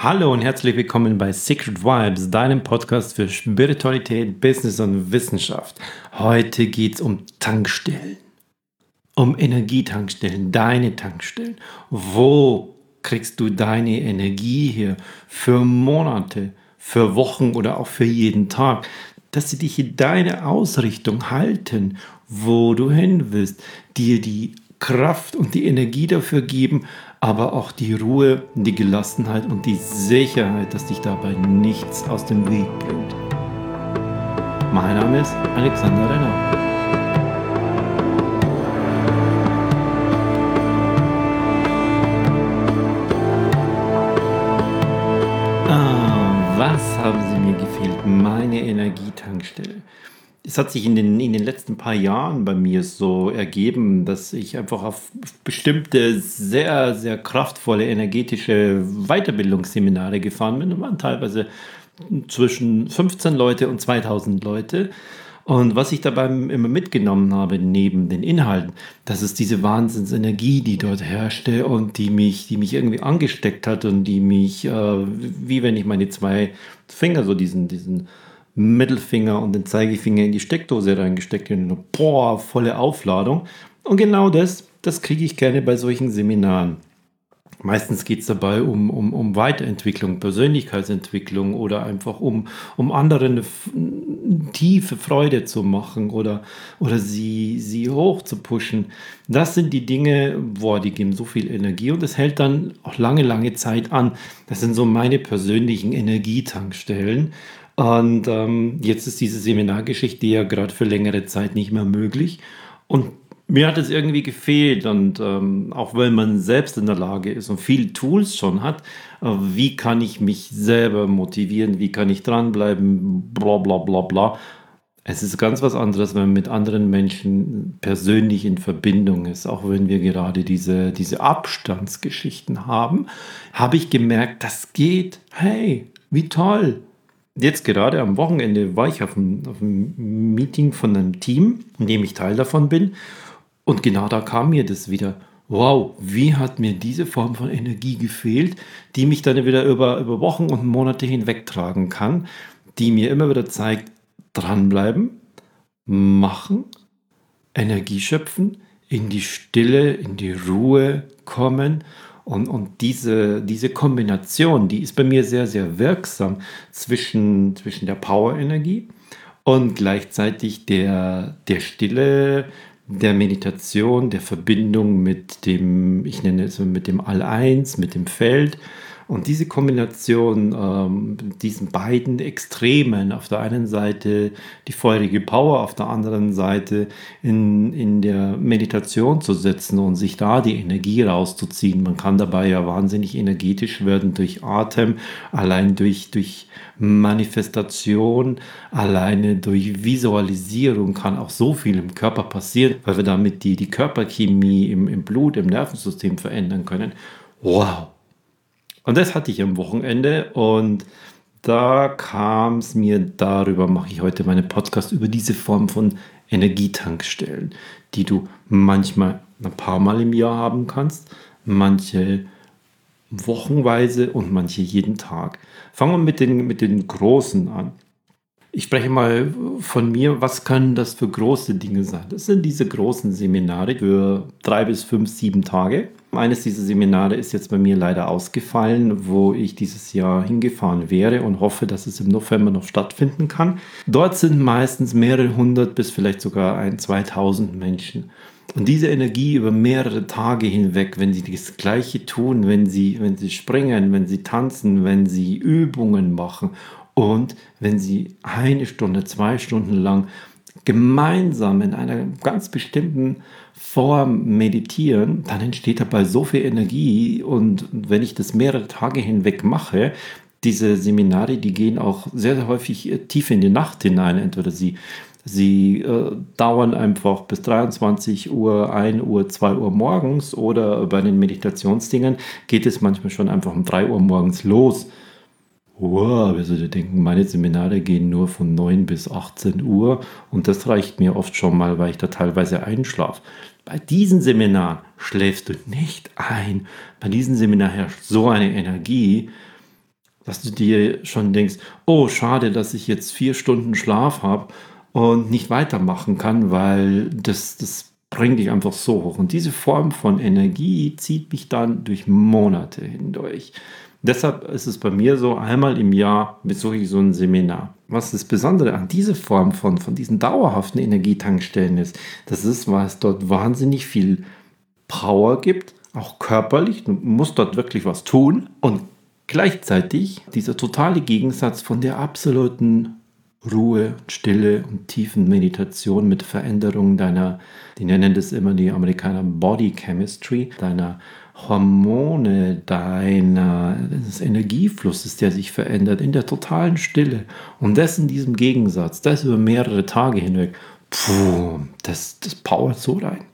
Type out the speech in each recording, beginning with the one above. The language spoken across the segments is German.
Hallo und herzlich willkommen bei Secret Vibes, deinem Podcast für Spiritualität, Business und Wissenschaft. Heute geht es um Tankstellen, um Energietankstellen, deine Tankstellen. Wo kriegst du deine Energie hier für Monate, für Wochen oder auch für jeden Tag? Dass sie dich in deine Ausrichtung halten, wo du hin willst, dir die Kraft und die Energie dafür geben, aber auch die Ruhe, die Gelassenheit und die Sicherheit, dass dich dabei nichts aus dem Weg bringt. Mein Name ist Alexander Renner. Ah, was haben Sie mir gefehlt? Meine Energietankstelle es hat sich in den, in den letzten paar Jahren bei mir so ergeben, dass ich einfach auf bestimmte sehr, sehr kraftvolle energetische Weiterbildungsseminare gefahren bin. Da waren teilweise zwischen 15 Leute und 2000 Leute. Und was ich dabei immer mitgenommen habe, neben den Inhalten, das ist diese Wahnsinnsenergie, die dort herrschte und die mich, die mich irgendwie angesteckt hat und die mich, äh, wie wenn ich meine zwei Finger, so diesen, diesen Mittelfinger und den Zeigefinger in die Steckdose reingesteckt und boah, volle Aufladung. Und genau das, das kriege ich gerne bei solchen Seminaren. Meistens geht es dabei um, um, um Weiterentwicklung, Persönlichkeitsentwicklung oder einfach um, um anderen eine tiefe Freude zu machen oder, oder sie, sie hoch zu pushen. Das sind die Dinge, boah, die geben so viel Energie und es hält dann auch lange, lange Zeit an. Das sind so meine persönlichen Energietankstellen. Und ähm, jetzt ist diese Seminargeschichte ja gerade für längere Zeit nicht mehr möglich. Und mir hat es irgendwie gefehlt. Und ähm, auch weil man selbst in der Lage ist und viele Tools schon hat, äh, wie kann ich mich selber motivieren, wie kann ich dranbleiben, bla bla bla bla. Es ist ganz was anderes, wenn man mit anderen Menschen persönlich in Verbindung ist. Auch wenn wir gerade diese, diese Abstandsgeschichten haben, habe ich gemerkt, das geht. Hey, wie toll jetzt gerade am Wochenende war ich auf einem, auf einem Meeting von einem Team, in dem ich Teil davon bin. Und genau da kam mir das wieder. Wow, wie hat mir diese Form von Energie gefehlt, die mich dann wieder über, über Wochen und Monate hinweg tragen kann, die mir immer wieder zeigt, dranbleiben, machen, Energie schöpfen, in die Stille, in die Ruhe kommen und, und diese, diese Kombination, die ist bei mir sehr, sehr wirksam zwischen, zwischen der Power-Energie und gleichzeitig der, der Stille, der Meditation, der Verbindung mit dem, ich nenne es mit dem All-Eins, mit dem Feld und diese Kombination, ähm, diesen beiden Extremen, auf der einen Seite die feurige Power, auf der anderen Seite in, in der Meditation zu setzen und sich da die Energie rauszuziehen. Man kann dabei ja wahnsinnig energetisch werden durch Atem, allein durch, durch Manifestation, alleine durch Visualisierung kann auch so viel im Körper passieren, weil wir damit die, die Körperchemie im, im Blut, im Nervensystem verändern können. Wow! Und das hatte ich am Wochenende und da kam es mir darüber, mache ich heute meinen Podcast über diese Form von Energietankstellen, die du manchmal ein paar Mal im Jahr haben kannst, manche wochenweise und manche jeden Tag. Fangen wir mit den, mit den großen an. Ich spreche mal von mir, was können das für große Dinge sein? Das sind diese großen Seminare für drei bis fünf, sieben Tage. Eines dieser Seminare ist jetzt bei mir leider ausgefallen, wo ich dieses Jahr hingefahren wäre und hoffe, dass es im November noch stattfinden kann. Dort sind meistens mehrere hundert bis vielleicht sogar ein, 2000 Menschen. Und diese Energie über mehrere Tage hinweg, wenn sie das Gleiche tun, wenn sie, wenn sie springen, wenn sie tanzen, wenn sie Übungen machen und wenn Sie eine Stunde, zwei Stunden lang gemeinsam in einer ganz bestimmten Form meditieren, dann entsteht dabei so viel Energie. Und wenn ich das mehrere Tage hinweg mache, diese Seminare, die gehen auch sehr, sehr häufig äh, tief in die Nacht hinein. Entweder sie, sie äh, dauern einfach bis 23 Uhr, 1 Uhr, 2 Uhr morgens oder bei den Meditationsdingen geht es manchmal schon einfach um 3 Uhr morgens los wow, wir sollten denken, meine Seminare gehen nur von 9 bis 18 Uhr und das reicht mir oft schon mal, weil ich da teilweise einschlafe. Bei diesen Seminaren schläfst du nicht ein. Bei diesem Seminar herrscht so eine Energie, dass du dir schon denkst, oh, schade, dass ich jetzt vier Stunden Schlaf habe und nicht weitermachen kann, weil das, das bringt dich einfach so hoch. Und diese Form von Energie zieht mich dann durch Monate hindurch. Deshalb ist es bei mir so, einmal im Jahr besuche ich so ein Seminar. Was das Besondere an dieser Form von, von diesen dauerhaften Energietankstellen ist, das ist, weil es dort wahnsinnig viel Power gibt, auch körperlich. Du musst dort wirklich was tun. Und gleichzeitig dieser totale Gegensatz von der absoluten Ruhe, Stille und tiefen Meditation mit Veränderungen deiner, die nennen das immer die Amerikaner Body Chemistry, deiner Hormone, deiner, des Energieflusses, der sich verändert, in der totalen Stille. Und das in diesem Gegensatz, das über mehrere Tage hinweg, puh, das, das powert so rein.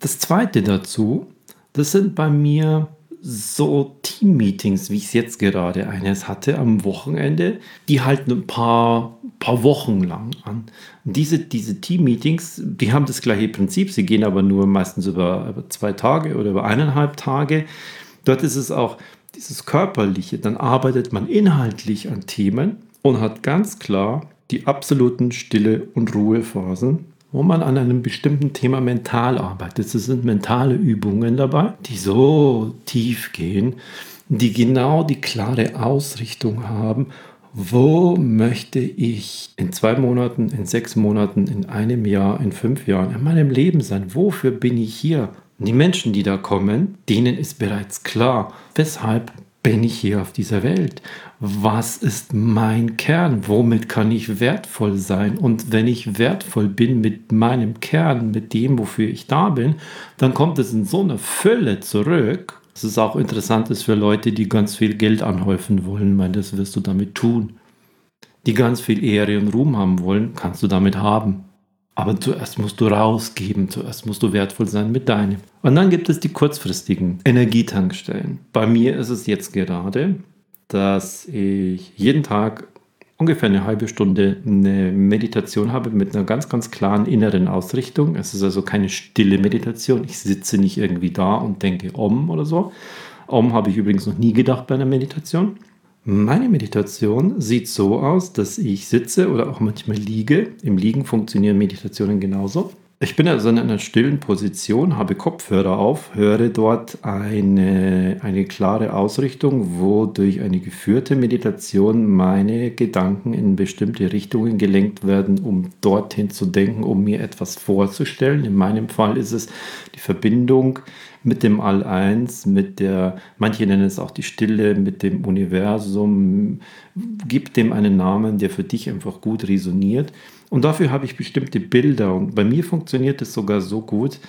Das zweite dazu, das sind bei mir so Team-Meetings, wie ich es jetzt gerade eines hatte am Wochenende, die halten ein paar, paar Wochen lang an. Und diese, diese Team-Meetings, die haben das gleiche Prinzip, sie gehen aber nur meistens über, über zwei Tage oder über eineinhalb Tage. Dort ist es auch dieses Körperliche, dann arbeitet man inhaltlich an Themen und hat ganz klar die absoluten Stille- und Ruhephasen wo man an einem bestimmten Thema mental arbeitet. Es sind mentale Übungen dabei, die so tief gehen, die genau die klare Ausrichtung haben, wo möchte ich in zwei Monaten, in sechs Monaten, in einem Jahr, in fünf Jahren in meinem Leben sein? Wofür bin ich hier? die Menschen, die da kommen, denen ist bereits klar, weshalb bin ich hier auf dieser Welt? Was ist mein Kern? Womit kann ich wertvoll sein? Und wenn ich wertvoll bin mit meinem Kern, mit dem, wofür ich da bin, dann kommt es in so einer Fülle zurück. Das ist auch interessant ist für Leute, die ganz viel Geld anhäufen wollen. Meine, das wirst du damit tun. Die ganz viel Ehre und Ruhm haben wollen, kannst du damit haben. Aber zuerst musst du rausgeben, zuerst musst du wertvoll sein mit deinem. Und dann gibt es die kurzfristigen Energietankstellen. Bei mir ist es jetzt gerade, dass ich jeden Tag ungefähr eine halbe Stunde eine Meditation habe mit einer ganz, ganz klaren inneren Ausrichtung. Es ist also keine stille Meditation. Ich sitze nicht irgendwie da und denke Om oder so. Om habe ich übrigens noch nie gedacht bei einer Meditation. Meine Meditation sieht so aus, dass ich sitze oder auch manchmal liege. Im Liegen funktionieren Meditationen genauso. Ich bin also in einer stillen Position, habe Kopfhörer auf, höre dort eine, eine klare Ausrichtung, wo durch eine geführte Meditation meine Gedanken in bestimmte Richtungen gelenkt werden, um dorthin zu denken, um mir etwas vorzustellen. In meinem Fall ist es die Verbindung mit dem All-Eins, mit der, manche nennen es auch die Stille, mit dem Universum. Gib dem einen Namen, der für dich einfach gut resoniert. Und dafür habe ich bestimmte Bilder. Und bei mir funktioniert es sogar so gut,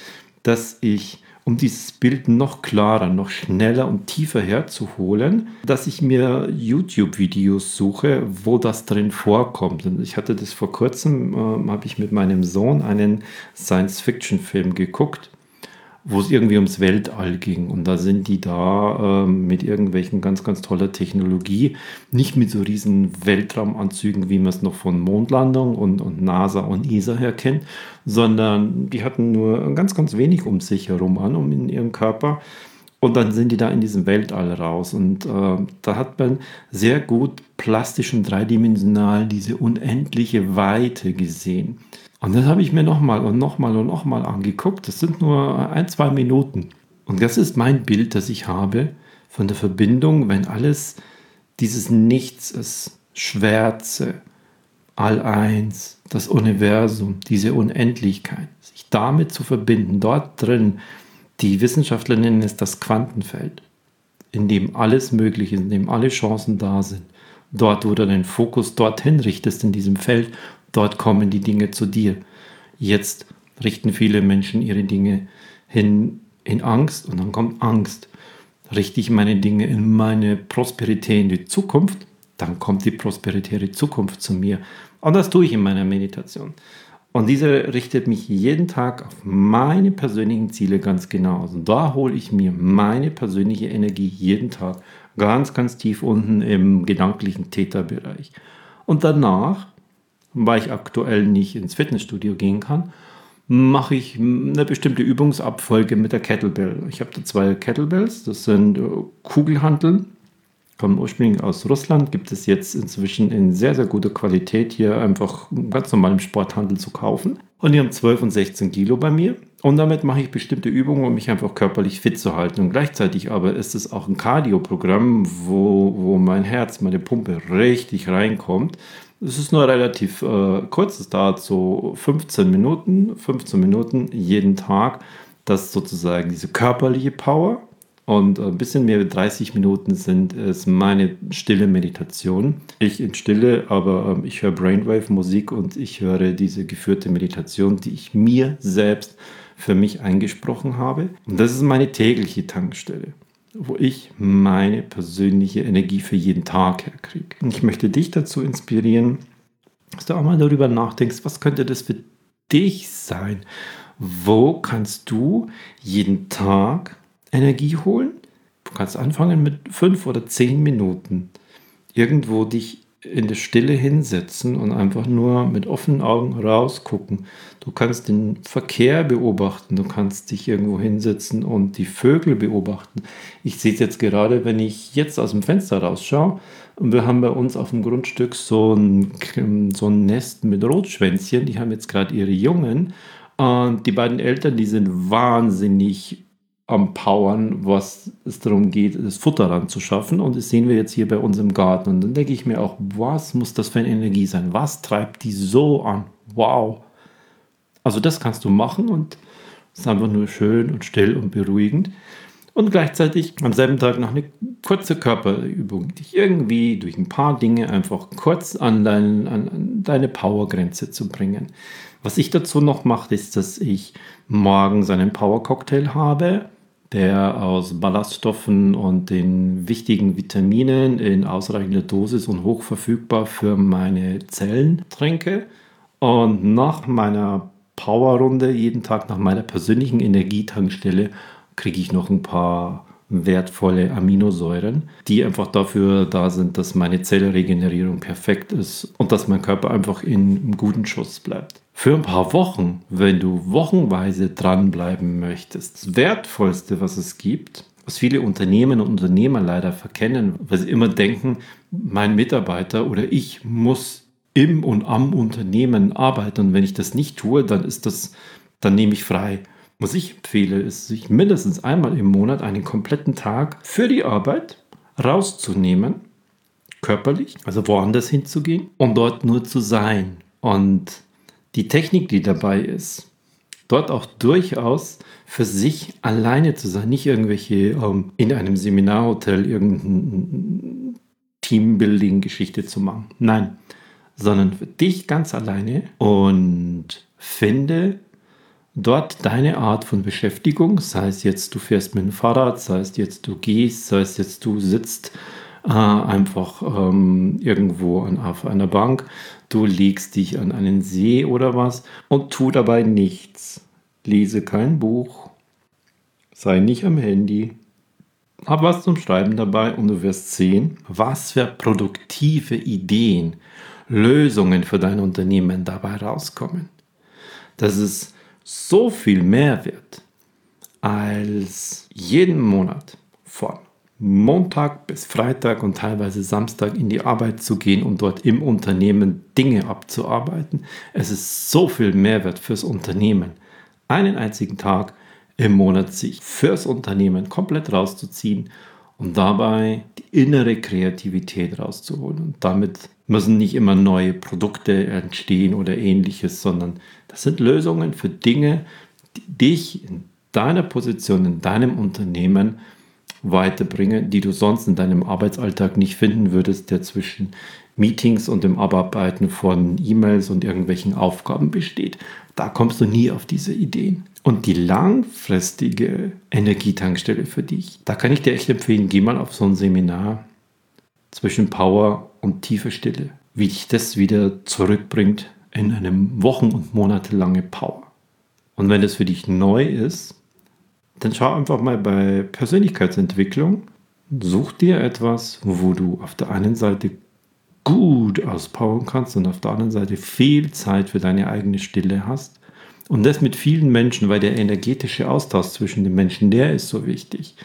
dass ich um dieses Bild noch klarer, noch schneller und tiefer herzuholen, dass ich mir YouTube-Videos suche, wo das drin vorkommt. Und ich hatte das vor kurzem, äh, habe ich mit meinem Sohn einen Science-Fiction-Film geguckt wo es irgendwie ums Weltall ging. Und da sind die da äh, mit irgendwelchen ganz, ganz toller Technologie, nicht mit so riesen Weltraumanzügen, wie man es noch von Mondlandung und, und NASA und ESA her kennt, sondern die hatten nur ganz, ganz wenig um sich herum an, um in ihrem Körper. Und dann sind die da in diesem Weltall raus. Und äh, da hat man sehr gut plastisch und dreidimensional diese unendliche Weite gesehen. Und das habe ich mir nochmal und nochmal und nochmal angeguckt. Das sind nur ein, zwei Minuten. Und das ist mein Bild, das ich habe von der Verbindung, wenn alles dieses Nichts ist, Schwärze, All-Eins, das Universum, diese Unendlichkeit, sich damit zu verbinden, dort drin, die Wissenschaftler nennen es das Quantenfeld, in dem alles möglich ist, in dem alle Chancen da sind. Dort, wo du den Fokus dorthin richtest, in diesem Feld, Dort kommen die Dinge zu dir. Jetzt richten viele Menschen ihre Dinge hin in Angst und dann kommt Angst. Richte ich meine Dinge in meine Prosperität in die Zukunft, dann kommt die prosperitäre Zukunft zu mir. Und das tue ich in meiner Meditation. Und diese richtet mich jeden Tag auf meine persönlichen Ziele ganz genau aus. Und da hole ich mir meine persönliche Energie jeden Tag ganz, ganz tief unten im gedanklichen Täterbereich. Und danach weil ich aktuell nicht ins Fitnessstudio gehen kann, mache ich eine bestimmte Übungsabfolge mit der Kettlebell. Ich habe da zwei Kettlebells, das sind äh, Kugelhanteln kommen ursprünglich aus Russland, gibt es jetzt inzwischen in sehr, sehr guter Qualität hier einfach ganz normal im Sporthandel zu kaufen. Und die haben 12 und 16 Kilo bei mir. Und damit mache ich bestimmte Übungen, um mich einfach körperlich fit zu halten. Und gleichzeitig aber ist es auch ein Cardio-Programm, wo, wo mein Herz, meine Pumpe richtig reinkommt. Es ist nur relativ äh, kurz, es dauert so 15 Minuten, 15 Minuten jeden Tag. Das ist sozusagen diese körperliche Power und ein bisschen mehr als 30 Minuten sind es meine stille Meditation. Ich in Stille, aber ähm, ich höre Brainwave-Musik und ich höre diese geführte Meditation, die ich mir selbst für mich eingesprochen habe. Und das ist meine tägliche Tankstelle, wo ich meine persönliche Energie für jeden Tag herkriege. Und ich möchte dich dazu inspirieren, dass du auch mal darüber nachdenkst, was könnte das für dich sein? Wo kannst du jeden Tag Energie holen. Du kannst anfangen mit fünf oder zehn Minuten. Irgendwo dich in der Stille hinsetzen und einfach nur mit offenen Augen rausgucken. Du kannst den Verkehr beobachten, du kannst dich irgendwo hinsetzen und die Vögel beobachten. Ich sehe es jetzt gerade, wenn ich jetzt aus dem Fenster rausschaue und wir haben bei uns auf dem Grundstück so ein, so ein Nest mit Rotschwänzchen, die haben jetzt gerade ihre Jungen und die beiden Eltern, die sind wahnsinnig am Powern, was es darum geht, das Futter ranzuschaffen. Und das sehen wir jetzt hier bei uns im Garten. Und dann denke ich mir auch, was muss das für eine Energie sein? Was treibt die so an? Wow. Also das kannst du machen und es ist einfach nur schön und still und beruhigend. Und gleichzeitig am selben Tag noch eine kurze Körperübung, dich irgendwie durch ein paar Dinge einfach kurz an, dein, an deine Powergrenze zu bringen. Was ich dazu noch mache, ist, dass ich morgens einen Power-Cocktail habe, der aus Ballaststoffen und den wichtigen Vitaminen in ausreichender Dosis und hoch verfügbar für meine Zellen trinke. Und nach meiner Powerrunde, jeden Tag nach meiner persönlichen Energietankstelle, kriege ich noch ein paar wertvolle Aminosäuren, die einfach dafür da sind, dass meine Zellregenerierung perfekt ist und dass mein Körper einfach in guten Schuss bleibt für ein paar Wochen, wenn du wochenweise dranbleiben möchtest, das Wertvollste, was es gibt, was viele Unternehmen und Unternehmer leider verkennen, weil sie immer denken, mein Mitarbeiter oder ich muss im und am Unternehmen arbeiten und wenn ich das nicht tue, dann ist das, dann nehme ich frei. Was ich empfehle, ist, sich mindestens einmal im Monat einen kompletten Tag für die Arbeit rauszunehmen, körperlich, also woanders hinzugehen und dort nur zu sein. Und die Technik, die dabei ist, dort auch durchaus für sich alleine zu sein, nicht irgendwelche ähm, in einem Seminarhotel irgendeine Teambuilding-Geschichte zu machen. Nein, sondern für dich ganz alleine und finde dort deine Art von Beschäftigung, sei es jetzt du fährst mit dem Fahrrad, sei es jetzt du gehst, sei es jetzt du sitzt äh, einfach ähm, irgendwo an, auf einer Bank, du legst dich an einen See oder was und tu dabei nichts. Lese kein Buch, sei nicht am Handy, hab was zum Schreiben dabei und du wirst sehen, was für produktive Ideen, Lösungen für dein Unternehmen dabei rauskommen. Das ist so viel Mehrwert als jeden Monat von Montag bis Freitag und teilweise Samstag in die Arbeit zu gehen und dort im Unternehmen Dinge abzuarbeiten. Es ist so viel Mehrwert fürs Unternehmen. Einen einzigen Tag im Monat sich fürs Unternehmen komplett rauszuziehen und dabei die innere Kreativität rauszuholen. Und damit müssen nicht immer neue Produkte entstehen oder ähnliches, sondern das sind Lösungen für Dinge, die dich in deiner Position, in deinem Unternehmen weiterbringe, die du sonst in deinem Arbeitsalltag nicht finden würdest, der zwischen Meetings und dem Abarbeiten von E-Mails und irgendwelchen Aufgaben besteht. Da kommst du nie auf diese Ideen. Und die langfristige Energietankstelle für dich, da kann ich dir echt empfehlen, geh mal auf so ein Seminar zwischen Power und tiefe Stille, wie dich das wieder zurückbringt in eine wochen- und monatelange Power. Und wenn das für dich neu ist, dann schau einfach mal bei Persönlichkeitsentwicklung. Such dir etwas, wo du auf der einen Seite gut auspowern kannst und auf der anderen Seite viel Zeit für deine eigene Stille hast. Und das mit vielen Menschen, weil der energetische Austausch zwischen den Menschen, der ist so wichtig.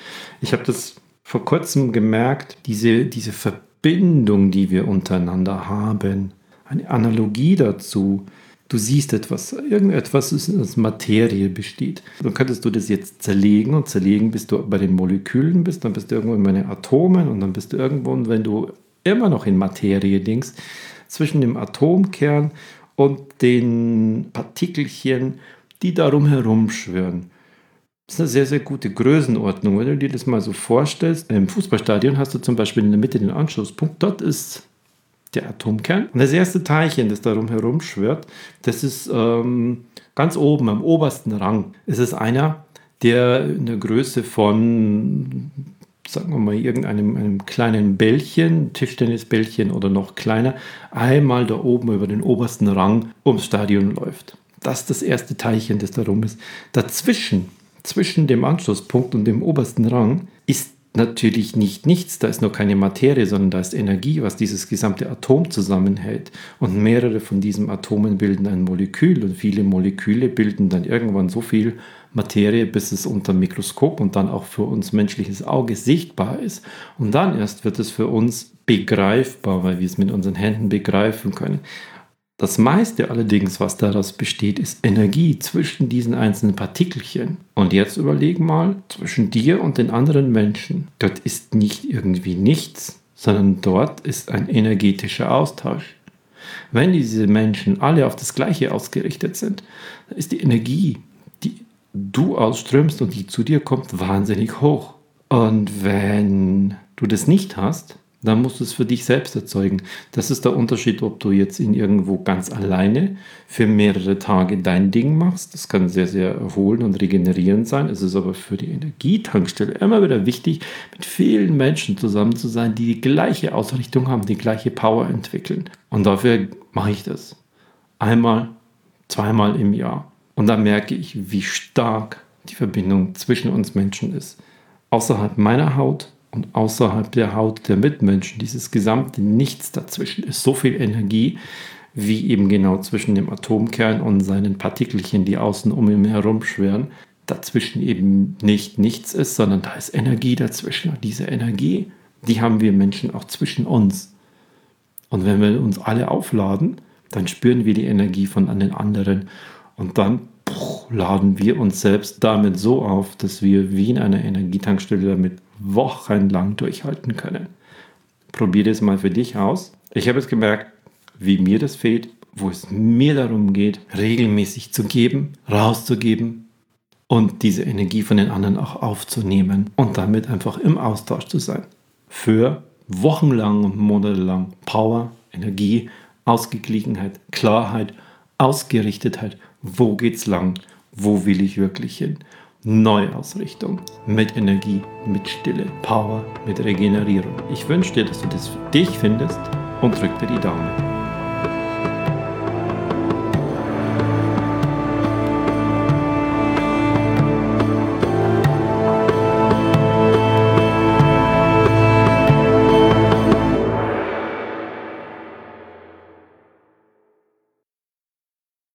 Ich habe das vor kurzem gemerkt, diese, diese Verbindung, die wir untereinander haben, eine Analogie dazu. Du siehst etwas, irgendetwas ist aus Materie besteht. Dann könntest du das jetzt zerlegen und zerlegen, bis du bei den Molekülen bist, dann bist du irgendwo in den Atomen und dann bist du irgendwo, und wenn du immer noch in Materie denkst, zwischen dem Atomkern und den Partikelchen, die darum herumschwirren. Das ist eine sehr, sehr gute Größenordnung. Wenn du dir das mal so vorstellst, im Fußballstadion hast du zum Beispiel in der Mitte den Anschlusspunkt. Dort ist der Atomkern. Und das erste Teilchen, das darum herumschwirrt, das ist ähm, ganz oben am obersten Rang. Es ist einer, der in der Größe von sagen wir mal, irgendeinem einem kleinen Bällchen, Tischtennisbällchen oder noch kleiner, einmal da oben über den obersten Rang ums Stadion läuft. Das ist das erste Teilchen, das da rum ist. Dazwischen, zwischen dem Anschlusspunkt und dem obersten Rang, ist natürlich nicht nichts, da ist noch keine Materie, sondern da ist Energie, was dieses gesamte Atom zusammenhält. Und mehrere von diesen Atomen bilden ein Molekül und viele Moleküle bilden dann irgendwann so viel Materie, bis es unter Mikroskop und dann auch für uns menschliches Auge sichtbar ist. Und dann erst wird es für uns begreifbar, weil wir es mit unseren Händen begreifen können. Das meiste allerdings, was daraus besteht, ist Energie zwischen diesen einzelnen Partikelchen. Und jetzt überleg mal, zwischen dir und den anderen Menschen, dort ist nicht irgendwie nichts, sondern dort ist ein energetischer Austausch. Wenn diese Menschen alle auf das Gleiche ausgerichtet sind, dann ist die Energie, die du ausströmst und die zu dir kommt, wahnsinnig hoch. Und wenn du das nicht hast, dann musst du es für dich selbst erzeugen. Das ist der Unterschied, ob du jetzt in irgendwo ganz alleine für mehrere Tage dein Ding machst. Das kann sehr, sehr erholen und regenerierend sein. Es ist aber für die Energietankstelle immer wieder wichtig, mit vielen Menschen zusammen zu sein, die die gleiche Ausrichtung haben, die gleiche Power entwickeln. Und dafür mache ich das. Einmal, zweimal im Jahr. Und da merke ich, wie stark die Verbindung zwischen uns Menschen ist. Außerhalb meiner Haut und außerhalb der Haut der Mitmenschen, dieses gesamte Nichts dazwischen ist so viel Energie, wie eben genau zwischen dem Atomkern und seinen Partikelchen, die außen um ihn herum schwirren, dazwischen eben nicht nichts ist, sondern da ist Energie dazwischen. Und diese Energie, die haben wir Menschen auch zwischen uns. Und wenn wir uns alle aufladen, dann spüren wir die Energie von den anderen. Und dann laden wir uns selbst damit so auf, dass wir wie in einer Energietankstelle damit wochenlang durchhalten können. Probier das mal für dich aus. Ich habe es gemerkt, wie mir das fehlt, wo es mir darum geht, regelmäßig zu geben, rauszugeben und diese Energie von den anderen auch aufzunehmen und damit einfach im Austausch zu sein. Für wochenlang und monatelang Power, Energie, Ausgeglichenheit, Klarheit, Ausgerichtetheit. Wo geht's lang? Wo will ich wirklich hin? Neuausrichtung, mit Energie, mit Stille, Power, mit Regenerierung. Ich wünsche dir, dass du das für dich findest und drück dir die Daumen.